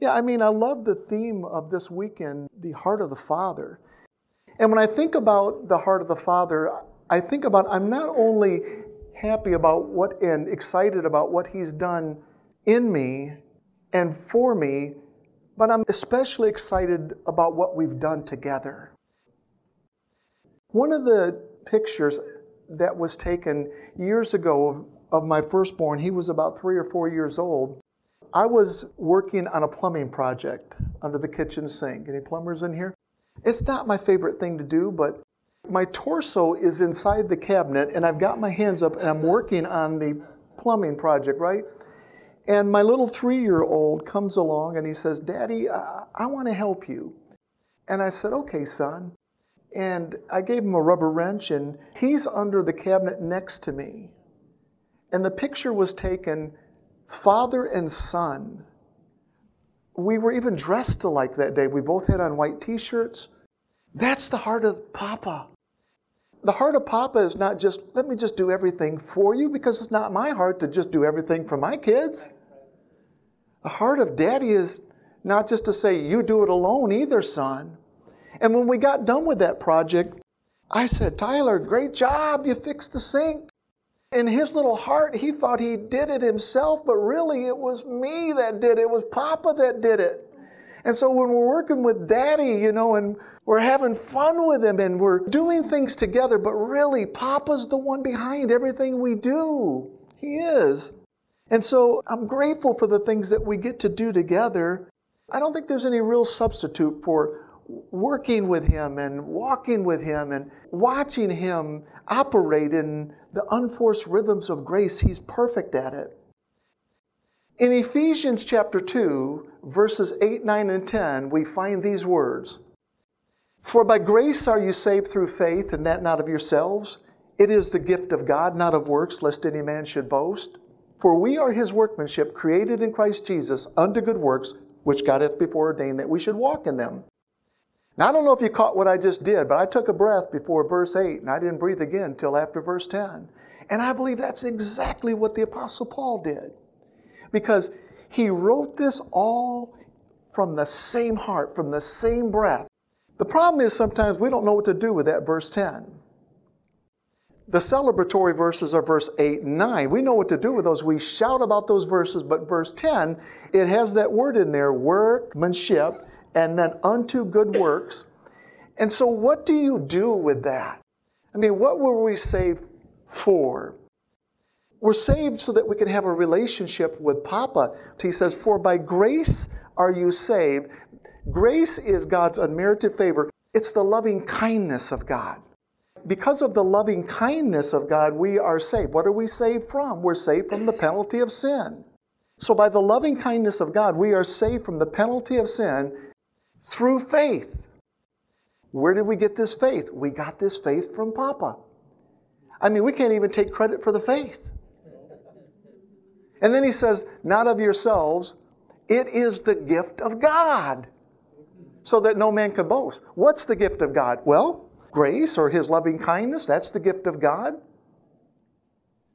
Yeah, I mean, I love the theme of this weekend, the heart of the Father. And when I think about the heart of the Father, I think about I'm not only happy about what and excited about what He's done in me and for me, but I'm especially excited about what we've done together. One of the pictures that was taken years ago of, of my firstborn, he was about three or four years old. I was working on a plumbing project under the kitchen sink. Any plumbers in here? It's not my favorite thing to do, but my torso is inside the cabinet and I've got my hands up and I'm working on the plumbing project, right? And my little three year old comes along and he says, Daddy, I, I want to help you. And I said, Okay, son. And I gave him a rubber wrench and he's under the cabinet next to me. And the picture was taken father and son. We were even dressed alike that day. We both had on white t shirts. That's the heart of Papa. The heart of Papa is not just, let me just do everything for you, because it's not my heart to just do everything for my kids. The heart of daddy is not just to say, you do it alone either, son. And when we got done with that project, I said, Tyler, great job. You fixed the sink. In his little heart, he thought he did it himself, but really it was me that did it. It was Papa that did it. And so when we're working with daddy, you know, and we're having fun with him and we're doing things together, but really, Papa's the one behind everything we do. He is. And so I'm grateful for the things that we get to do together. I don't think there's any real substitute for working with Him and walking with Him and watching Him operate in the unforced rhythms of grace. He's perfect at it. In Ephesians chapter 2, verses 8, 9, and 10, we find these words For by grace are you saved through faith, and that not of yourselves. It is the gift of God, not of works, lest any man should boast. For we are his workmanship, created in Christ Jesus unto good works, which God hath before ordained that we should walk in them. Now, I don't know if you caught what I just did, but I took a breath before verse 8 and I didn't breathe again until after verse 10. And I believe that's exactly what the Apostle Paul did. Because he wrote this all from the same heart, from the same breath. The problem is sometimes we don't know what to do with that verse 10. The celebratory verses are verse 8 and 9. We know what to do with those. We shout about those verses, but verse 10, it has that word in there, workmanship, and then unto good works. And so, what do you do with that? I mean, what were we saved for? We're saved so that we can have a relationship with Papa. He says, For by grace are you saved. Grace is God's unmerited favor, it's the loving kindness of God because of the loving kindness of God, we are saved. What are we saved from? We're saved from the penalty of sin. So, by the loving kindness of God, we are saved from the penalty of sin through faith. Where did we get this faith? We got this faith from Papa. I mean, we can't even take credit for the faith. And then he says, Not of yourselves, it is the gift of God, so that no man can boast. What's the gift of God? Well, grace or His loving kindness, that's the gift of God.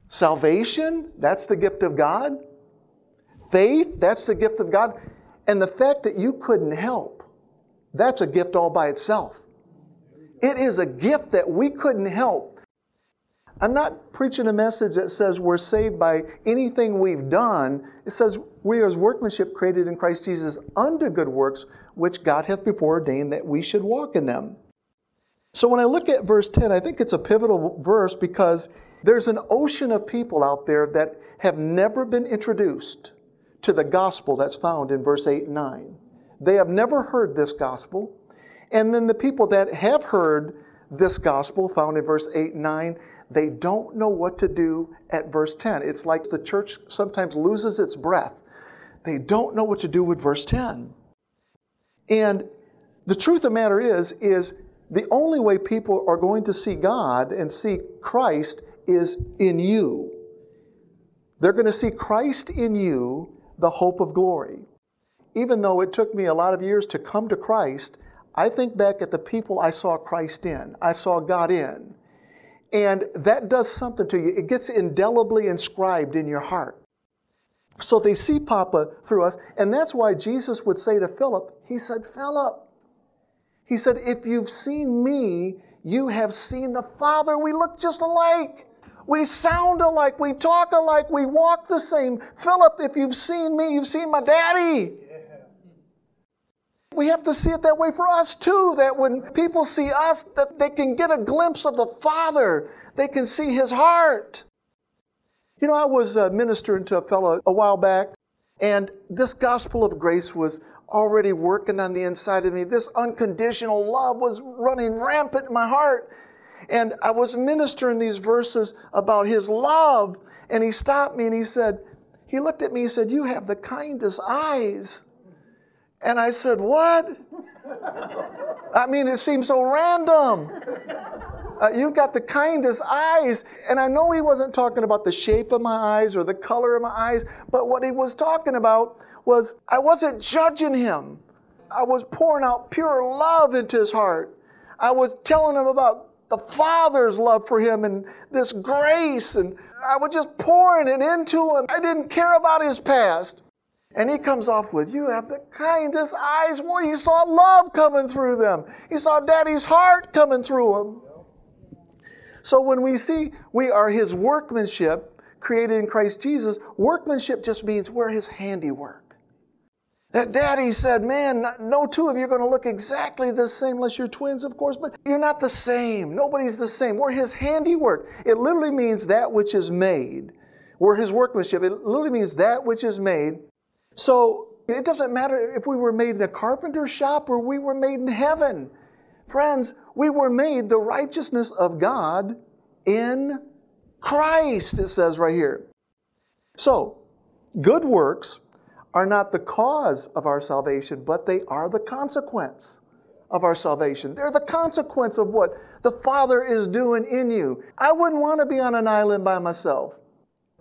Salvation, that's the gift of God. Faith, that's the gift of God. And the fact that you couldn't help, that's a gift all by itself. It is a gift that we couldn't help. I'm not preaching a message that says we're saved by anything we've done. It says we are as workmanship created in Christ Jesus unto good works, which God hath before ordained that we should walk in them. So when I look at verse 10, I think it's a pivotal verse because there's an ocean of people out there that have never been introduced to the gospel that's found in verse 8 and 9. They have never heard this gospel. And then the people that have heard this gospel found in verse 8 and 9, they don't know what to do at verse 10. It's like the church sometimes loses its breath. They don't know what to do with verse 10. And the truth of the matter is, is the only way people are going to see God and see Christ is in you. They're going to see Christ in you, the hope of glory. Even though it took me a lot of years to come to Christ, I think back at the people I saw Christ in, I saw God in. And that does something to you. It gets indelibly inscribed in your heart. So they see Papa through us, and that's why Jesus would say to Philip, He said, Philip, He said, if you've seen me, you have seen the Father. We look just alike. We sound alike. We talk alike. We walk the same. Philip, if you've seen me, you've seen my daddy. We have to see it that way for us too, that when people see us, that they can get a glimpse of the Father. They can see His heart. You know, I was uh, ministering to a fellow a while back, and this gospel of grace was already working on the inside of me. This unconditional love was running rampant in my heart. And I was ministering these verses about his love, and he stopped me and he said, he looked at me and said, You have the kindest eyes. And I said, What? I mean, it seems so random. Uh, you've got the kindest eyes. And I know he wasn't talking about the shape of my eyes or the color of my eyes, but what he was talking about was I wasn't judging him. I was pouring out pure love into his heart. I was telling him about the Father's love for him and this grace, and I was just pouring it into him. I didn't care about his past. And he comes off with, You have the kindest eyes. Well, he saw love coming through them, he saw daddy's heart coming through them. So when we see we are his workmanship created in Christ Jesus, workmanship just means we're his handiwork. That daddy said, Man, no two of you are going to look exactly the same unless you're twins, of course, but you're not the same. Nobody's the same. We're his handiwork. It literally means that which is made. We're his workmanship. It literally means that which is made. So it doesn't matter if we were made in a carpenter shop or we were made in heaven. Friends, we were made the righteousness of God in Christ, it says right here. So, good works are not the cause of our salvation, but they are the consequence of our salvation. They're the consequence of what the Father is doing in you. I wouldn't want to be on an island by myself.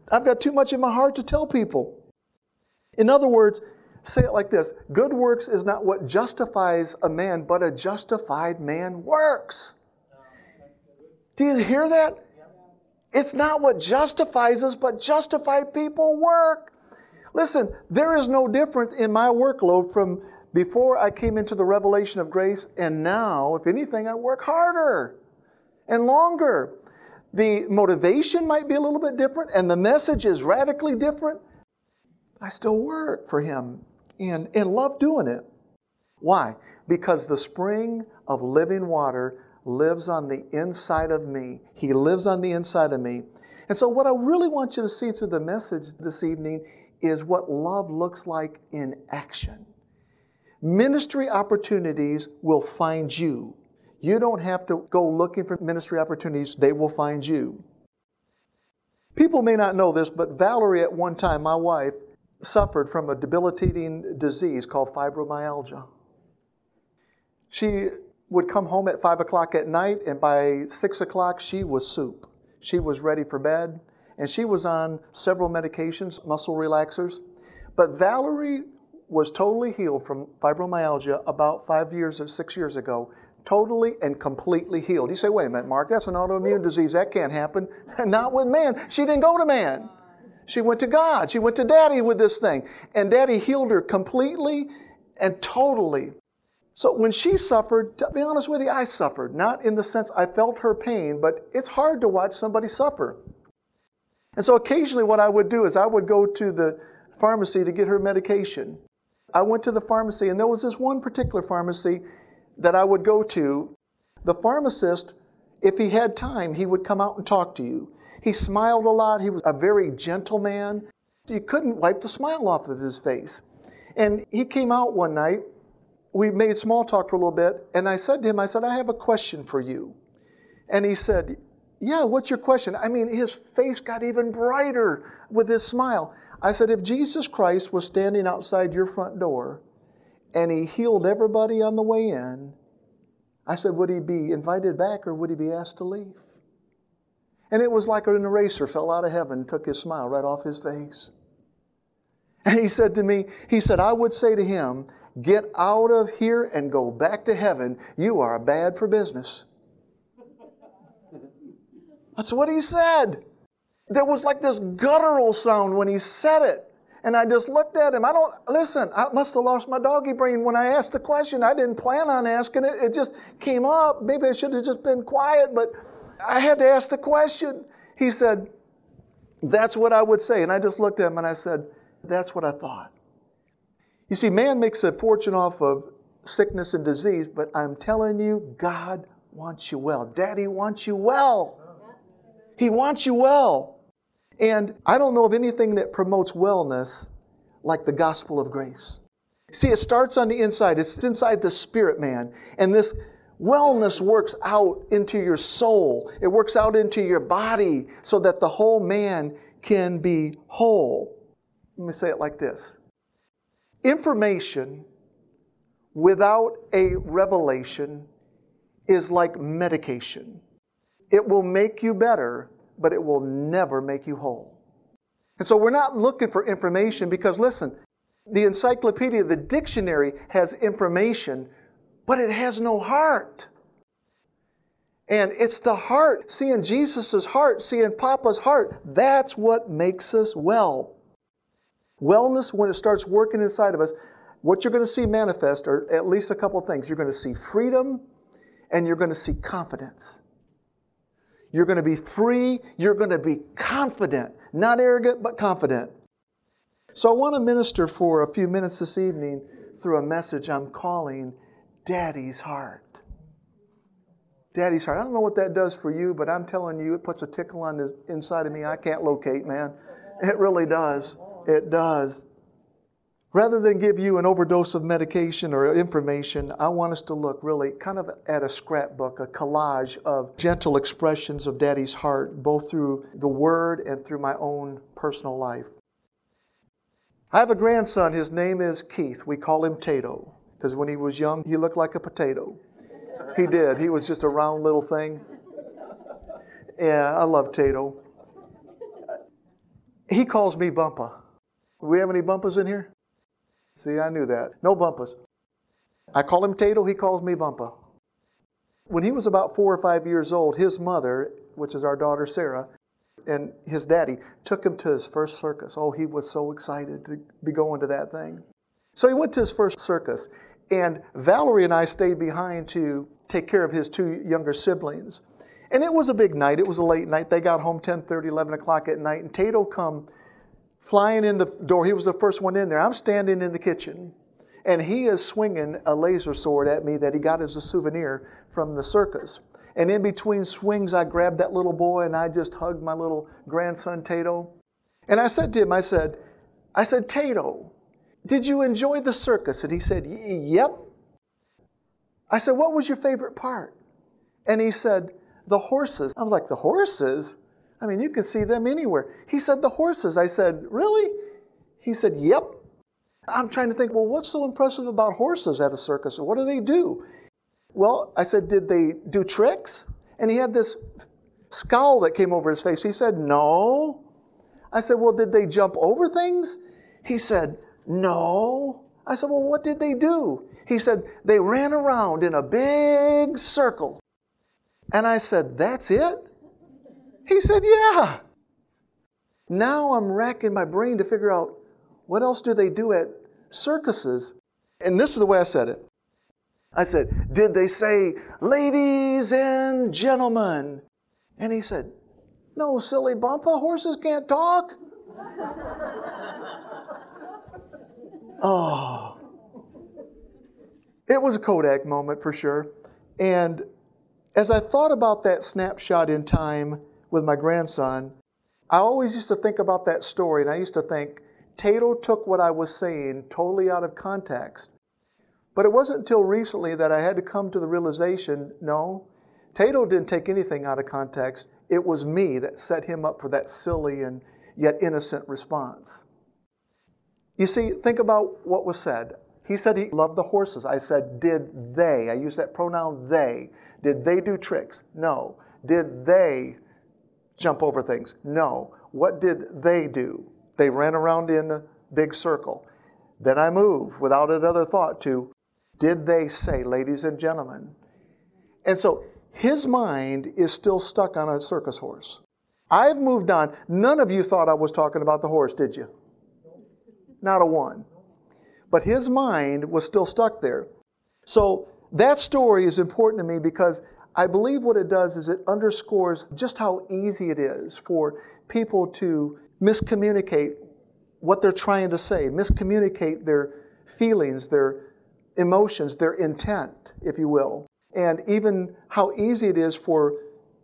I've got too much in my heart to tell people. In other words, say it like this Good works is not what justifies a man, but a justified man works. Do you hear that? It's not what justifies us, but justified people work. Listen, there is no difference in my workload from before I came into the revelation of grace and now, if anything, I work harder and longer. The motivation might be a little bit different and the message is radically different. I still work for Him and, and love doing it. Why? Because the spring of living water lives on the inside of me. He lives on the inside of me. And so, what I really want you to see through the message this evening is what love looks like in action. Ministry opportunities will find you. You don't have to go looking for ministry opportunities, they will find you. People may not know this, but Valerie, at one time, my wife, suffered from a debilitating disease called fibromyalgia. She would come home at 5 o'clock at night, and by 6 o'clock, she was soup. She was ready for bed and she was on several medications, muscle relaxers. But Valerie was totally healed from fibromyalgia about five years or six years ago. Totally and completely healed. You say, wait a minute, Mark, that's an autoimmune disease. That can't happen. Not with man. She didn't go to man. She went to God. She went to Daddy with this thing. And Daddy healed her completely and totally. So when she suffered, to be honest with you, I suffered. Not in the sense I felt her pain, but it's hard to watch somebody suffer. And so occasionally, what I would do is I would go to the pharmacy to get her medication. I went to the pharmacy, and there was this one particular pharmacy that I would go to. The pharmacist, if he had time, he would come out and talk to you. He smiled a lot. He was a very gentle man. You couldn't wipe the smile off of his face. And he came out one night. We made small talk for a little bit, and I said to him, I said, I have a question for you. And he said, yeah, what's your question? I mean, his face got even brighter with his smile. I said, If Jesus Christ was standing outside your front door and he healed everybody on the way in, I said, Would he be invited back or would he be asked to leave? And it was like an eraser fell out of heaven, took his smile right off his face. And he said to me, He said, I would say to him, Get out of here and go back to heaven. You are bad for business. That's what he said. There was like this guttural sound when he said it. And I just looked at him. I don't, listen, I must have lost my doggy brain when I asked the question. I didn't plan on asking it. It just came up. Maybe I should have just been quiet, but I had to ask the question. He said, That's what I would say. And I just looked at him and I said, That's what I thought. You see, man makes a fortune off of sickness and disease, but I'm telling you, God wants you well. Daddy wants you well. He wants you well. And I don't know of anything that promotes wellness like the gospel of grace. See, it starts on the inside, it's inside the spirit man. And this wellness works out into your soul, it works out into your body so that the whole man can be whole. Let me say it like this Information without a revelation is like medication. It will make you better, but it will never make you whole. And so we're not looking for information because, listen, the encyclopedia, the dictionary has information, but it has no heart. And it's the heart, seeing Jesus' heart, seeing Papa's heart, that's what makes us well. Wellness, when it starts working inside of us, what you're going to see manifest are at least a couple things. You're going to see freedom and you're going to see confidence. You're going to be free, you're going to be confident, not arrogant, but confident. So I want to minister for a few minutes this evening through a message I'm calling Daddy's Heart. Daddy's Heart. I don't know what that does for you, but I'm telling you, it puts a tickle on the inside of me I can't locate, man. It really does. It does. Rather than give you an overdose of medication or information, I want us to look really kind of at a scrapbook, a collage of gentle expressions of Daddy's heart, both through the Word and through my own personal life. I have a grandson. His name is Keith. We call him Tato because when he was young, he looked like a potato. He did. He was just a round little thing. Yeah, I love Tato. He calls me Bumpa. We have any Bumpas in here? See, I knew that. No Bumpus. I call him Tato, he calls me Bumpa. When he was about four or five years old, his mother, which is our daughter Sarah, and his daddy took him to his first circus. Oh, he was so excited to be going to that thing. So he went to his first circus, and Valerie and I stayed behind to take care of his two younger siblings. And it was a big night. It was a late night. They got home 10, 30, 11 o'clock at night, and Tato come flying in the door. He was the first one in there. I'm standing in the kitchen, and he is swinging a laser sword at me that he got as a souvenir from the circus. And in between swings, I grabbed that little boy and I just hugged my little grandson, Tato. And I said to him, I said, I said, Tato, did you enjoy the circus? And he said, Yep. I said, What was your favorite part? And he said, The horses. I was like, The horses? I mean, you can see them anywhere. He said, The horses. I said, Really? He said, Yep. I'm trying to think, well, what's so impressive about horses at a circus? What do they do? Well, I said, Did they do tricks? And he had this scowl that came over his face. He said, No. I said, Well, did they jump over things? He said, No. I said, Well, what did they do? He said, They ran around in a big circle. And I said, That's it? He said, Yeah. Now I'm racking my brain to figure out what else do they do at circuses? And this is the way I said it. I said, Did they say, ladies and gentlemen? And he said, No, silly bumpa, horses can't talk. oh. It was a Kodak moment for sure. And as I thought about that snapshot in time, with my grandson, I always used to think about that story, and I used to think Tato took what I was saying totally out of context. But it wasn't until recently that I had to come to the realization no, Tato didn't take anything out of context. It was me that set him up for that silly and yet innocent response. You see, think about what was said. He said he loved the horses. I said, Did they? I use that pronoun they. Did they do tricks? No. Did they jump over things. No. What did they do? They ran around in a big circle. Then I move without another thought to, did they say, ladies and gentlemen? And so his mind is still stuck on a circus horse. I've moved on. None of you thought I was talking about the horse, did you? Not a one. But his mind was still stuck there. So that story is important to me because I believe what it does is it underscores just how easy it is for people to miscommunicate what they're trying to say, miscommunicate their feelings, their emotions, their intent, if you will, and even how easy it is for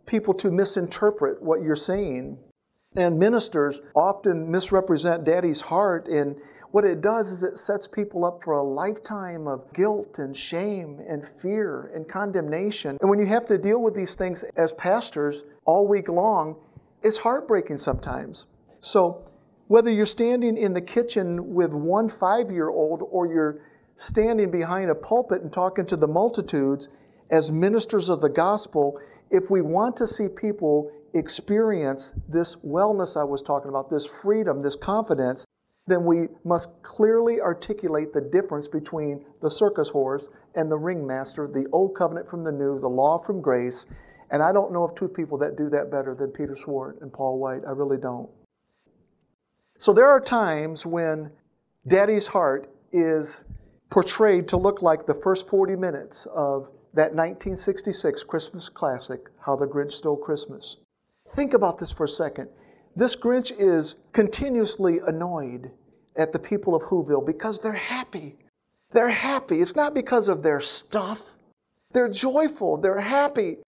people to misinterpret what you're saying. And ministers often misrepresent daddy's heart, and what it does is it sets people up for a lifetime of guilt and shame and fear and condemnation. And when you have to deal with these things as pastors all week long, it's heartbreaking sometimes. So, whether you're standing in the kitchen with one five year old or you're standing behind a pulpit and talking to the multitudes as ministers of the gospel, if we want to see people experience this wellness I was talking about, this freedom, this confidence, then we must clearly articulate the difference between the circus horse and the ringmaster, the old covenant from the new, the law from grace. And I don't know of two people that do that better than Peter Swart and Paul White. I really don't. So there are times when daddy's heart is portrayed to look like the first 40 minutes of that 1966 Christmas classic, How the Grinch Stole Christmas. Think about this for a second. This Grinch is continuously annoyed at the people of Whoville because they're happy. They're happy. It's not because of their stuff. They're joyful. They're happy.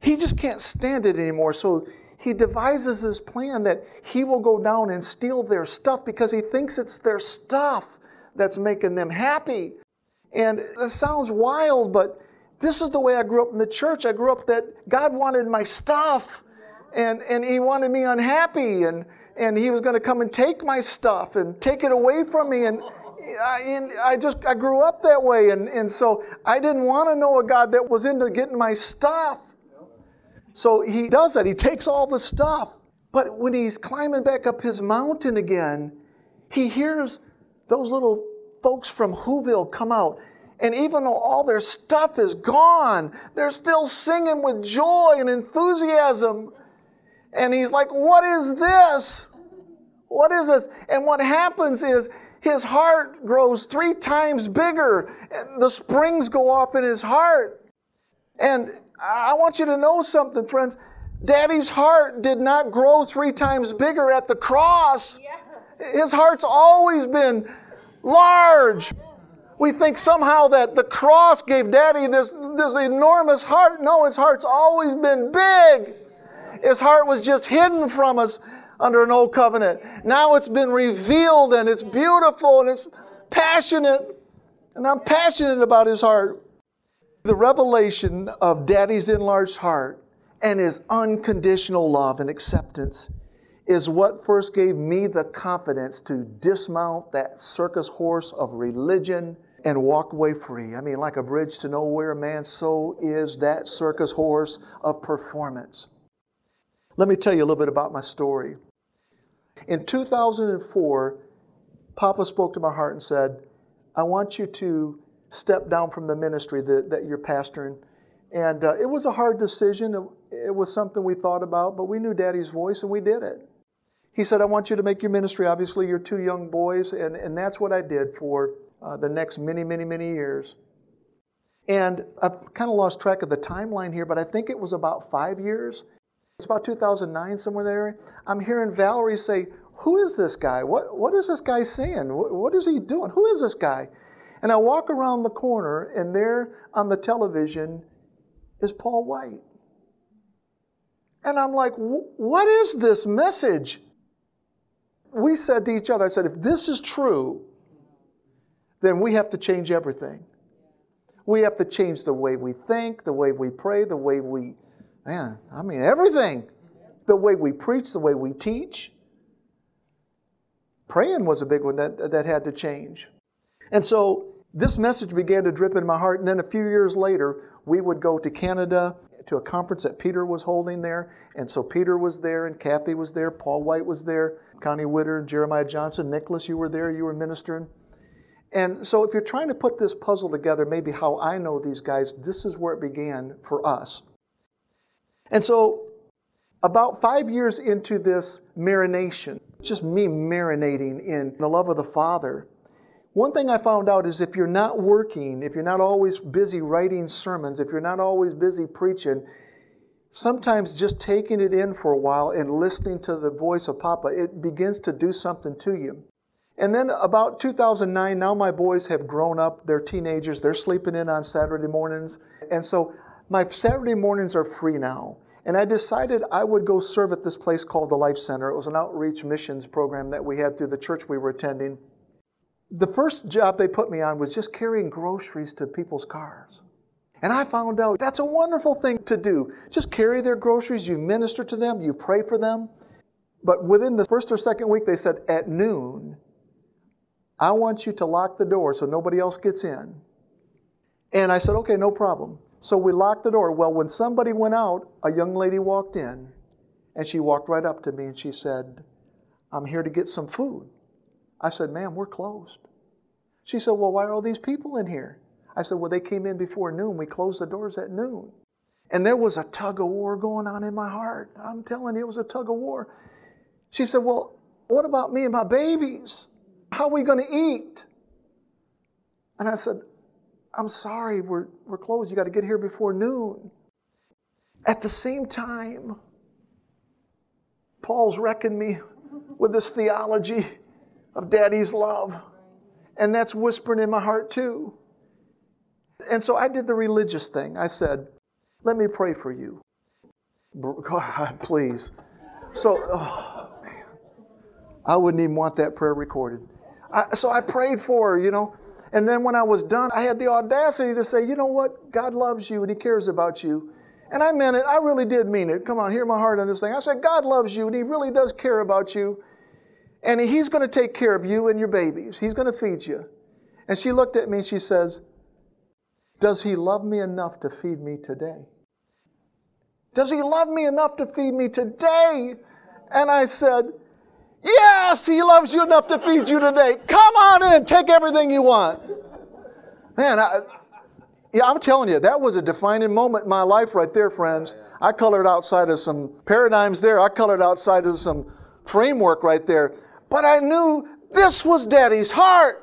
He just can't stand it anymore. So he devises his plan that he will go down and steal their stuff because he thinks it's their stuff that's making them happy. And it sounds wild, but this is the way I grew up in the church. I grew up that God wanted my stuff and, and he wanted me unhappy and, and he was going to come and take my stuff and take it away from me. And I, and I just I grew up that way. And, and so I didn't want to know a God that was into getting my stuff. So he does that. He takes all the stuff. But when he's climbing back up his mountain again, he hears those little folks from Whoville come out. And even though all their stuff is gone, they're still singing with joy and enthusiasm. And he's like, What is this? What is this? And what happens is his heart grows three times bigger. And the springs go off in his heart. And I want you to know something, friends. Daddy's heart did not grow three times bigger at the cross. His heart's always been large. We think somehow that the cross gave Daddy this, this enormous heart. No, his heart's always been big. His heart was just hidden from us under an old covenant. Now it's been revealed and it's beautiful and it's passionate. And I'm passionate about his heart. The revelation of daddy's enlarged heart and his unconditional love and acceptance is what first gave me the confidence to dismount that circus horse of religion and walk away free. I mean, like a bridge to nowhere, man, so is that circus horse of performance. Let me tell you a little bit about my story. In 2004, Papa spoke to my heart and said, I want you to step down from the ministry that, that you're pastoring. And uh, it was a hard decision. It, it was something we thought about, but we knew Daddy's voice and we did it. He said, I want you to make your ministry. Obviously, you're two young boys. And, and that's what I did for uh, the next many, many, many years. And I've kind of lost track of the timeline here, but I think it was about five years it's about 2009, somewhere there. I'm hearing Valerie say, Who is this guy? What, what is this guy saying? What, what is he doing? Who is this guy? And I walk around the corner, and there on the television is Paul White. And I'm like, What is this message? We said to each other, I said, If this is true, then we have to change everything. We have to change the way we think, the way we pray, the way we Man, I mean, everything. The way we preach, the way we teach. Praying was a big one that, that had to change. And so this message began to drip in my heart. And then a few years later, we would go to Canada to a conference that Peter was holding there. And so Peter was there, and Kathy was there, Paul White was there, Connie Witter, and Jeremiah Johnson, Nicholas, you were there, you were ministering. And so if you're trying to put this puzzle together, maybe how I know these guys, this is where it began for us. And so About five years into this marination, just me marinating in the love of the Father, one thing I found out is if you're not working, if you're not always busy writing sermons, if you're not always busy preaching, sometimes just taking it in for a while and listening to the voice of Papa, it begins to do something to you. And then about 2009, now my boys have grown up. They're teenagers. They're sleeping in on Saturday mornings. And so my Saturday mornings are free now. And I decided I would go serve at this place called the Life Center. It was an outreach missions program that we had through the church we were attending. The first job they put me on was just carrying groceries to people's cars. And I found out that's a wonderful thing to do. Just carry their groceries, you minister to them, you pray for them. But within the first or second week, they said, at noon, I want you to lock the door so nobody else gets in. And I said, okay, no problem. So we locked the door. Well, when somebody went out, a young lady walked in and she walked right up to me and she said, I'm here to get some food. I said, ma'am, we're closed. She said, well, why are all these people in here? I said, well, they came in before noon. We closed the doors at noon. And there was a tug of war going on in my heart. I'm telling you, it was a tug of war. She said, well, what about me and my babies? How are we going to eat? And I said, I'm sorry, we're, we're closed. You got to get here before noon. At the same time, Paul's wrecking me with this theology of daddy's love. And that's whispering in my heart too. And so I did the religious thing. I said, Let me pray for you. God, please. So, oh, man, I wouldn't even want that prayer recorded. I, so I prayed for her, you know. And then when I was done, I had the audacity to say, you know what? God loves you and He cares about you. And I meant it. I really did mean it. Come on, hear my heart on this thing. I said, God loves you and He really does care about you. And He's going to take care of you and your babies. He's going to feed you. And she looked at me and she says, Does He love me enough to feed me today? Does He love me enough to feed me today? And I said, Yes, He loves you enough to feed you today. Come on in, take everything you want. Man, I, yeah, I'm telling you, that was a defining moment in my life right there, friends. I colored outside of some paradigms there. I colored outside of some framework right there. But I knew this was Daddy's heart.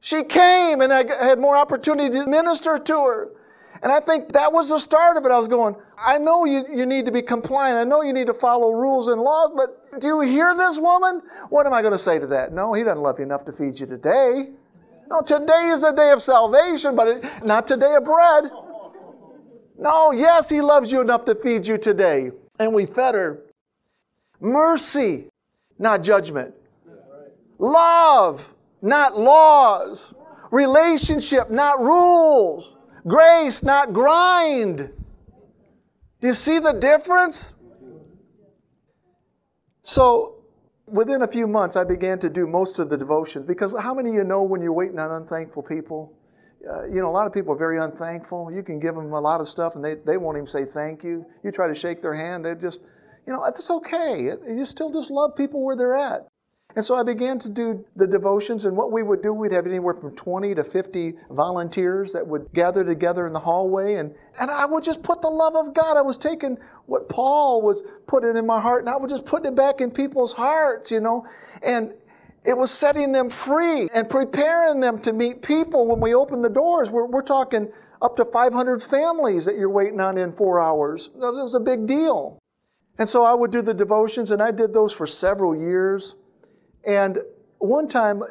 She came and I had more opportunity to minister to her. And I think that was the start of it. I was going, I know you, you need to be compliant. I know you need to follow rules and laws, but do you hear this woman? What am I going to say to that? No, he doesn't love you enough to feed you today. No, today is the day of salvation, but it, not today of bread. No, yes, he loves you enough to feed you today. And we fed her. Mercy, not judgment. Love, not laws. Relationship, not rules. Grace, not grind. Do you see the difference? So, within a few months, I began to do most of the devotions because how many of you know when you're waiting on unthankful people? Uh, you know, a lot of people are very unthankful. You can give them a lot of stuff and they, they won't even say thank you. You try to shake their hand, they just, you know, it's okay. You still just love people where they're at. And so I began to do the devotions, and what we would do, we'd have anywhere from 20 to 50 volunteers that would gather together in the hallway, and, and I would just put the love of God. I was taking what Paul was putting in my heart, and I would just put it back in people's hearts, you know, and it was setting them free and preparing them to meet people when we open the doors. We're, we're talking up to 500 families that you're waiting on in four hours. It was a big deal. And so I would do the devotions, and I did those for several years. And one time,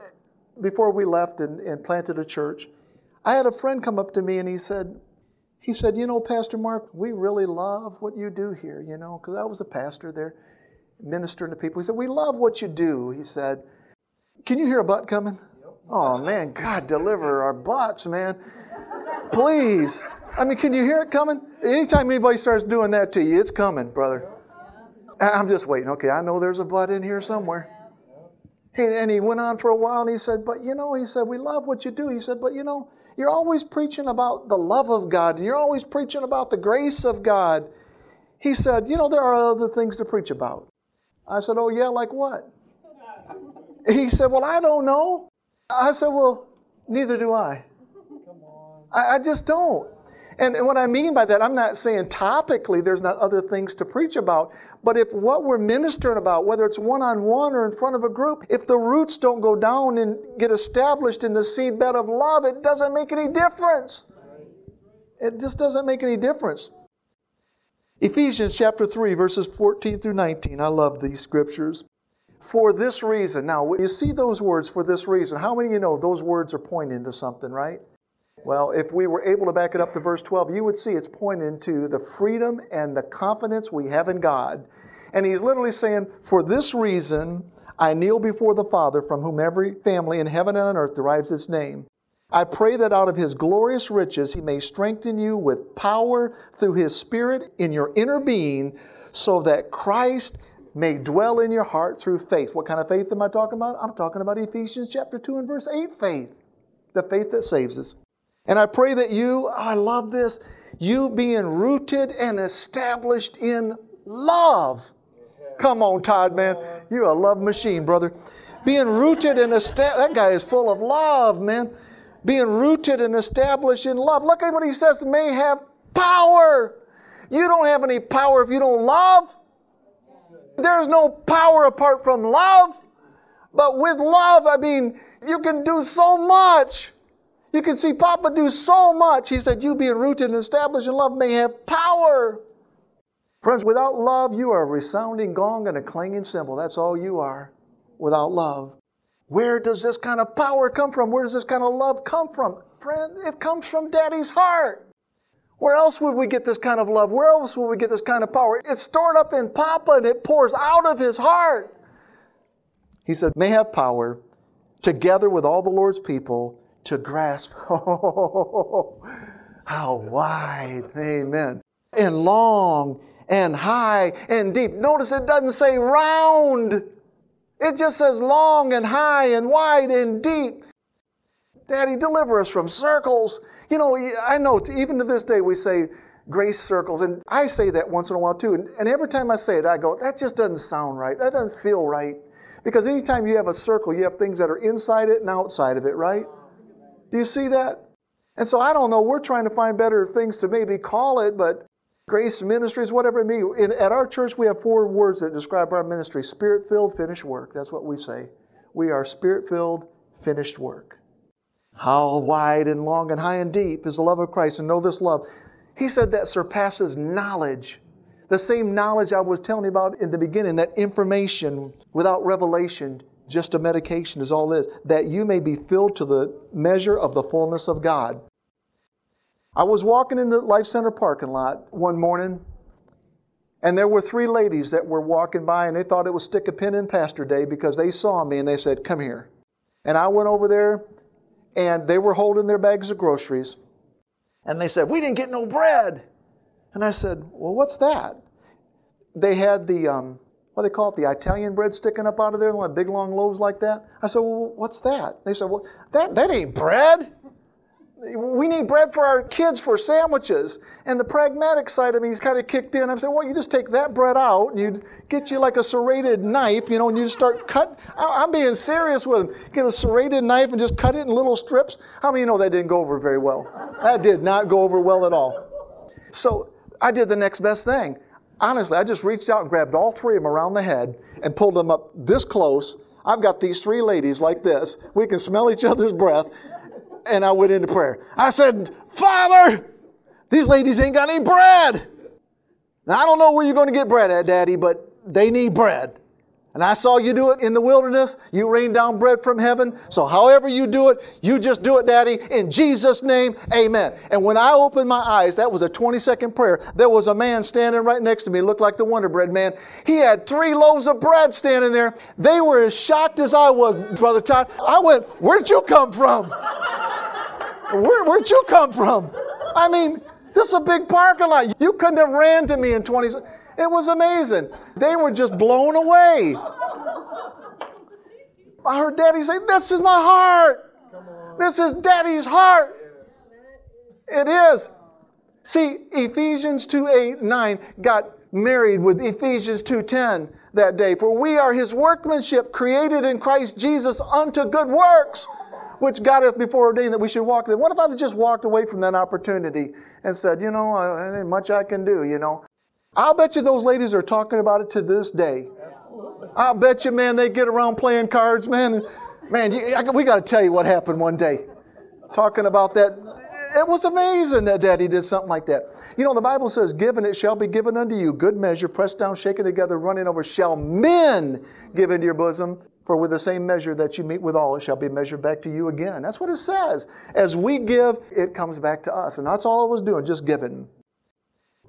before we left and, and planted a church, I had a friend come up to me and he said, he said, you know, Pastor Mark, we really love what you do here, you know, because I was a pastor there, ministering to people. He said, we love what you do. He said, can you hear a butt coming? Oh man, God deliver our butts, man. Please. I mean, can you hear it coming? Anytime anybody starts doing that to you, it's coming, brother. I'm just waiting. Okay, I know there's a butt in here somewhere. And he went on for a while and he said, But you know, he said, we love what you do. He said, But you know, you're always preaching about the love of God and you're always preaching about the grace of God. He said, You know, there are other things to preach about. I said, Oh, yeah, like what? He said, Well, I don't know. I said, Well, neither do I. I, I just don't. And, and what I mean by that, I'm not saying topically there's not other things to preach about, but if what we're ministering about, whether it's one on one or in front of a group, if the roots don't go down and get established in the seedbed of love, it doesn't make any difference. It just doesn't make any difference. Ephesians chapter 3, verses 14 through 19. I love these scriptures. For this reason. Now, you see those words, for this reason, how many of you know those words are pointing to something, right? Well, if we were able to back it up to verse 12, you would see it's pointing to the freedom and the confidence we have in God. And he's literally saying, For this reason, I kneel before the Father, from whom every family in heaven and on earth derives its name. I pray that out of his glorious riches he may strengthen you with power through his Spirit in your inner being, so that Christ may dwell in your heart through faith. What kind of faith am I talking about? I'm talking about Ephesians chapter 2 and verse 8 faith, the faith that saves us. And I pray that you, oh, I love this, you being rooted and established in love. Come on, Todd, man. You're a love machine, brother. Being rooted and established, that guy is full of love, man being rooted and established in love. Look at what he says, may have power. You don't have any power if you don't love. There's no power apart from love. But with love, I mean, you can do so much. You can see Papa do so much. He said, You being rooted and established in love may have power. Friends, without love, you are a resounding gong and a clanging cymbal. That's all you are without love. Where does this kind of power come from? Where does this kind of love come from? Friend, it comes from Daddy's heart. Where else would we get this kind of love? Where else would we get this kind of power? It's stored up in Papa and it pours out of his heart. He said, may have power together with all the Lord's people to grasp. Oh, how wide. Amen. And long and high and deep. Notice it doesn't say round. It just says long and high and wide and deep. Daddy, deliver us from circles. You know, I know even to this day we say grace circles, and I say that once in a while too. And, and every time I say it, I go, that just doesn't sound right. That doesn't feel right. Because anytime you have a circle, you have things that are inside it and outside of it, right? Do you see that? And so I don't know, we're trying to find better things to maybe call it, but Grace Ministries, whatever it may be. At our church, we have four words that describe our ministry spirit filled, finished work. That's what we say. We are spirit filled, finished work. How wide and long and high and deep is the love of Christ, and know this love. He said that surpasses knowledge. The same knowledge I was telling you about in the beginning, that information without revelation, just a medication is all this, that you may be filled to the measure of the fullness of God. I was walking in the Life Center parking lot one morning, and there were three ladies that were walking by, and they thought it was stick a pin in Pastor Day because they saw me and they said, Come here. And I went over there, and they were holding their bags of groceries, and they said, We didn't get no bread. And I said, Well, what's that? They had the, um, do they call it, the Italian bread sticking up out of there, like big long loaves like that. I said, Well, what's that? They said, Well, that, that ain't bread we need bread for our kids for sandwiches. And the pragmatic side of me is kind of kicked in. I'm saying, well, you just take that bread out and you get you like a serrated knife, you know, and you just start cut. I'm being serious with them. Get a serrated knife and just cut it in little strips. How many you know that didn't go over very well? That did not go over well at all. So I did the next best thing. Honestly, I just reached out and grabbed all three of them around the head and pulled them up this close. I've got these three ladies like this. We can smell each other's breath and I went into prayer. I said, Father, these ladies ain't got any bread. Now, I don't know where you're going to get bread at, Daddy, but they need bread. And I saw you do it in the wilderness. You rain down bread from heaven. So, however you do it, you just do it, Daddy. In Jesus' name, amen. And when I opened my eyes, that was a 20 second prayer. There was a man standing right next to me, looked like the Wonder Bread man. He had three loaves of bread standing there. They were as shocked as I was, Brother Todd. I went, Where'd you come from? Where, where'd you come from? I mean, this is a big parking lot. You couldn't have ran to me in 20 It was amazing. They were just blown away. I heard Daddy say, This is my heart. This is Daddy's heart. It is. See, Ephesians 2 8, 9 got married with Ephesians 2:10 that day. For we are his workmanship created in Christ Jesus unto good works which God hath before ordained that we should walk them. What if I'd just walked away from that opportunity and said, you know, uh, ain't much I can do, you know? I'll bet you those ladies are talking about it to this day. I'll bet you, man, they get around playing cards, man. Man, we got to tell you what happened one day. Talking about that. It was amazing that daddy did something like that. You know, the Bible says, Given it shall be given unto you, good measure, pressed down, shaken together, running over, shall men give into your bosom. For with the same measure that you meet with all, it shall be measured back to you again. That's what it says. As we give, it comes back to us. And that's all I was doing, just giving.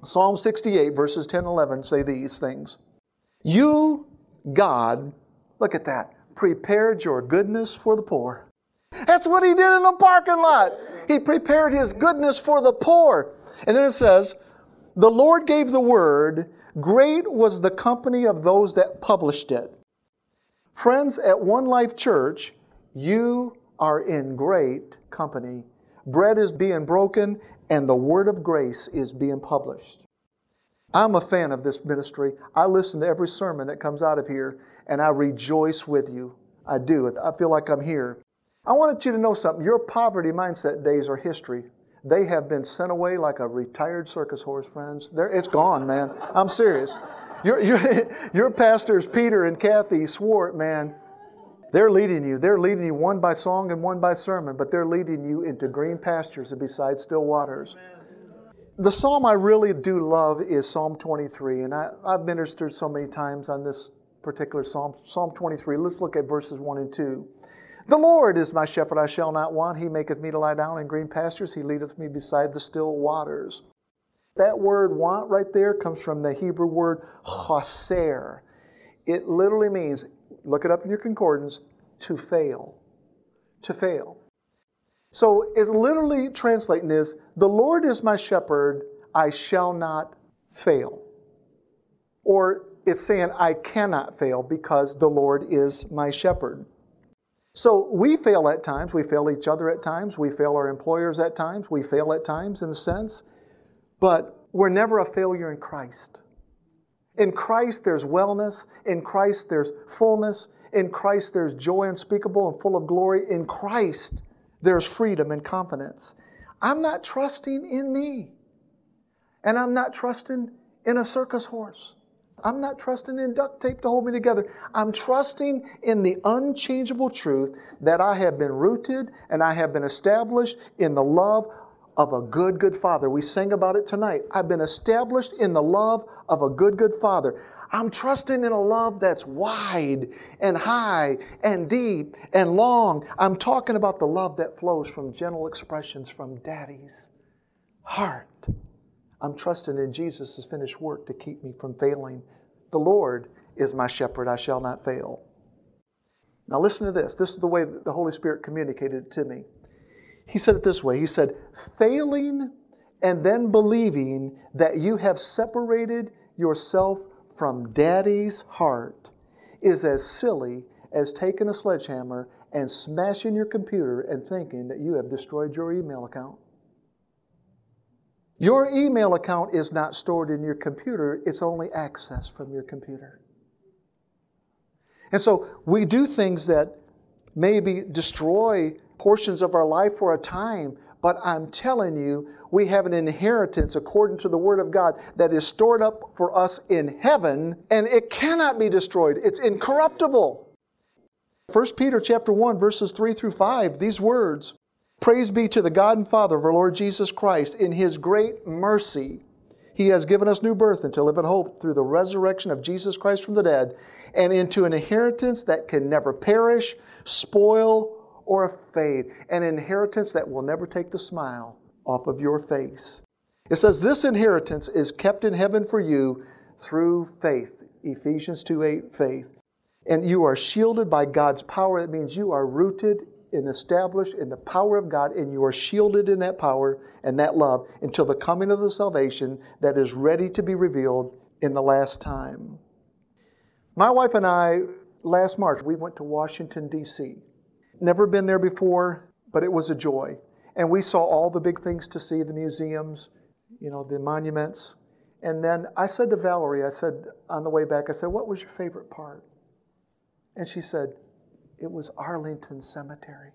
Psalm 68, verses 10 and 11 say these things You, God, look at that, prepared your goodness for the poor. That's what he did in the parking lot. He prepared his goodness for the poor. And then it says, The Lord gave the word, great was the company of those that published it. Friends, at One Life Church, you are in great company. Bread is being broken, and the word of grace is being published. I'm a fan of this ministry. I listen to every sermon that comes out of here, and I rejoice with you. I do. I feel like I'm here. I wanted you to know something. Your poverty mindset days are history. They have been sent away like a retired circus horse, friends. They're, it's gone, man. I'm serious. Your, your, your pastors, Peter and Kathy Swart, man, they're leading you. They're leading you one by song and one by sermon, but they're leading you into green pastures and beside still waters. The psalm I really do love is Psalm 23, and I, I've ministered so many times on this particular psalm. Psalm 23, let's look at verses 1 and 2. The Lord is my shepherd, I shall not want. He maketh me to lie down in green pastures. He leadeth me beside the still waters. That word want right there comes from the Hebrew word chaser. It literally means, look it up in your concordance, to fail. To fail. So it's literally translating is, the Lord is my shepherd, I shall not fail. Or it's saying, I cannot fail because the Lord is my shepherd. So we fail at times. We fail each other at times. We fail our employers at times. We fail at times, in a sense. But we're never a failure in Christ. In Christ, there's wellness. In Christ, there's fullness. In Christ, there's joy unspeakable and full of glory. In Christ, there's freedom and confidence. I'm not trusting in me. And I'm not trusting in a circus horse. I'm not trusting in duct tape to hold me together. I'm trusting in the unchangeable truth that I have been rooted and I have been established in the love of a good, good Father. We sang about it tonight. I've been established in the love of a good, good Father. I'm trusting in a love that's wide and high and deep and long. I'm talking about the love that flows from gentle expressions from Daddy's heart. I'm trusting in Jesus' finished work to keep me from failing. The Lord is my shepherd, I shall not fail. Now, listen to this. This is the way the Holy Spirit communicated it to me. He said it this way He said, failing and then believing that you have separated yourself from daddy's heart is as silly as taking a sledgehammer and smashing your computer and thinking that you have destroyed your email account. Your email account is not stored in your computer, it's only accessed from your computer. And so we do things that maybe destroy portions of our life for a time, but I'm telling you, we have an inheritance according to the Word of God that is stored up for us in heaven, and it cannot be destroyed. It's incorruptible. 1 Peter chapter 1, verses 3 through 5, these words Praise be to the God and Father of our Lord Jesus Christ. In his great mercy, he has given us new birth into live in hope through the resurrection of Jesus Christ from the dead, and into an inheritance that can never perish, spoil, or a fade, an inheritance that will never take the smile off of your face. It says, This inheritance is kept in heaven for you through faith. Ephesians 2 8, faith. And you are shielded by God's power. That means you are rooted and established in the power of God, and you are shielded in that power and that love until the coming of the salvation that is ready to be revealed in the last time. My wife and I, last March, we went to Washington, D.C. Never been there before, but it was a joy. And we saw all the big things to see the museums, you know, the monuments. And then I said to Valerie, I said on the way back, I said, What was your favorite part? And she said, It was Arlington Cemetery.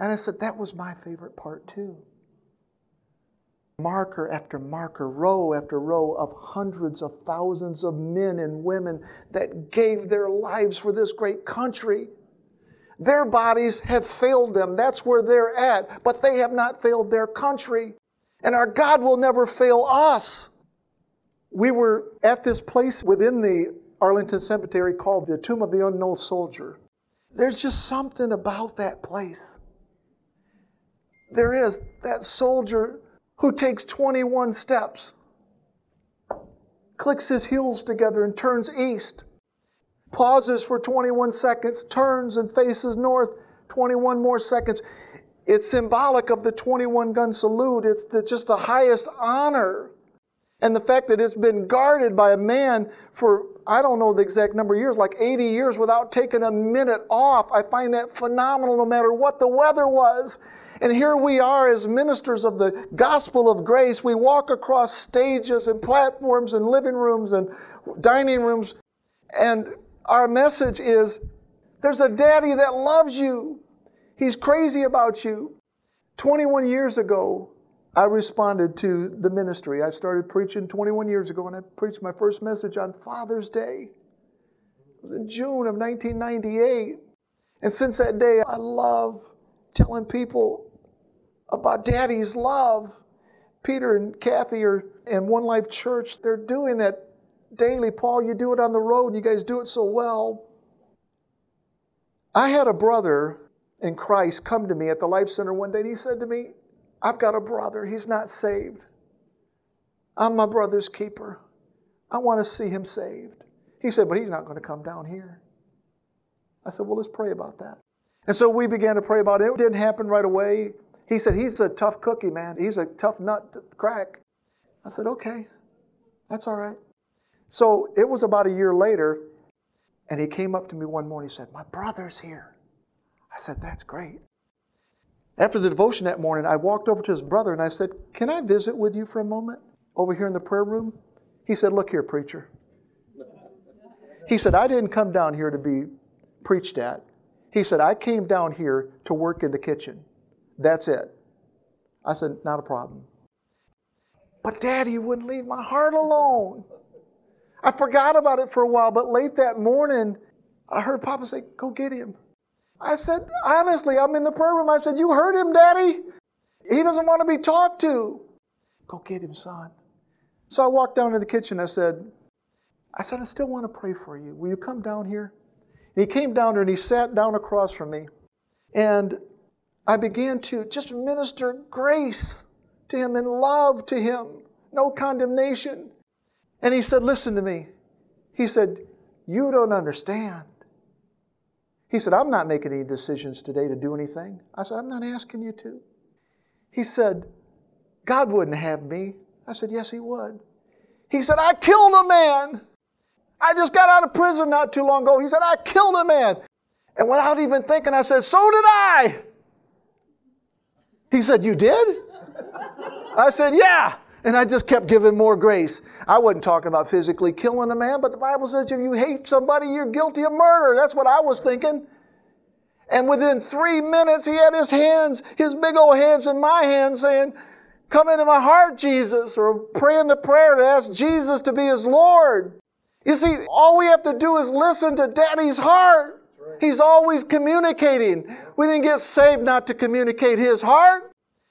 And I said, that was my favorite part too. Marker after marker, row after row of hundreds of thousands of men and women that gave their lives for this great country. Their bodies have failed them. That's where they're at. But they have not failed their country. And our God will never fail us. We were at this place within the Arlington Cemetery called the Tomb of the Unknown Soldier. There's just something about that place. There is that soldier who takes 21 steps, clicks his heels together, and turns east, pauses for 21 seconds, turns and faces north 21 more seconds. It's symbolic of the 21 gun salute. It's the, just the highest honor. And the fact that it's been guarded by a man for, I don't know the exact number of years, like 80 years without taking a minute off, I find that phenomenal no matter what the weather was. And here we are as ministers of the gospel of grace. We walk across stages and platforms and living rooms and dining rooms. And our message is there's a daddy that loves you. He's crazy about you. 21 years ago, I responded to the ministry. I started preaching 21 years ago, and I preached my first message on Father's Day. It was in June of 1998. And since that day, I love telling people about Daddy's love. Peter and Kathy are in One Life Church. They're doing that daily. Paul, you do it on the road, you guys do it so well. I had a brother in Christ come to me at the Life Center one day, and he said to me, I've got a brother. He's not saved. I'm my brother's keeper. I want to see him saved. He said, but he's not going to come down here. I said, well, let's pray about that. And so we began to pray about it. It didn't happen right away. He said, he's a tough cookie, man. He's a tough nut to crack. I said, okay, that's all right. So it was about a year later, and he came up to me one morning. He said, my brother's here. I said, that's great. After the devotion that morning, I walked over to his brother and I said, Can I visit with you for a moment over here in the prayer room? He said, Look here, preacher. He said, I didn't come down here to be preached at. He said, I came down here to work in the kitchen. That's it. I said, Not a problem. But Daddy wouldn't leave my heart alone. I forgot about it for a while, but late that morning, I heard Papa say, Go get him. I said, honestly, I'm in the prayer room. I said, You heard him, Daddy? He doesn't want to be talked to. Go get him, son. So I walked down to the kitchen. I said, I said, I still want to pray for you. Will you come down here? And he came down there and he sat down across from me. And I began to just minister grace to him and love to him, no condemnation. And he said, Listen to me. He said, You don't understand. He said, I'm not making any decisions today to do anything. I said, I'm not asking you to. He said, God wouldn't have me. I said, Yes, He would. He said, I killed a man. I just got out of prison not too long ago. He said, I killed a man. And without even thinking, I said, So did I. He said, You did? I said, Yeah. And I just kept giving more grace. I wasn't talking about physically killing a man, but the Bible says if you hate somebody, you're guilty of murder. That's what I was thinking. And within three minutes, he had his hands, his big old hands in my hands saying, Come into my heart, Jesus, or praying the prayer to ask Jesus to be his Lord. You see, all we have to do is listen to Daddy's heart. He's always communicating. We didn't get saved not to communicate his heart.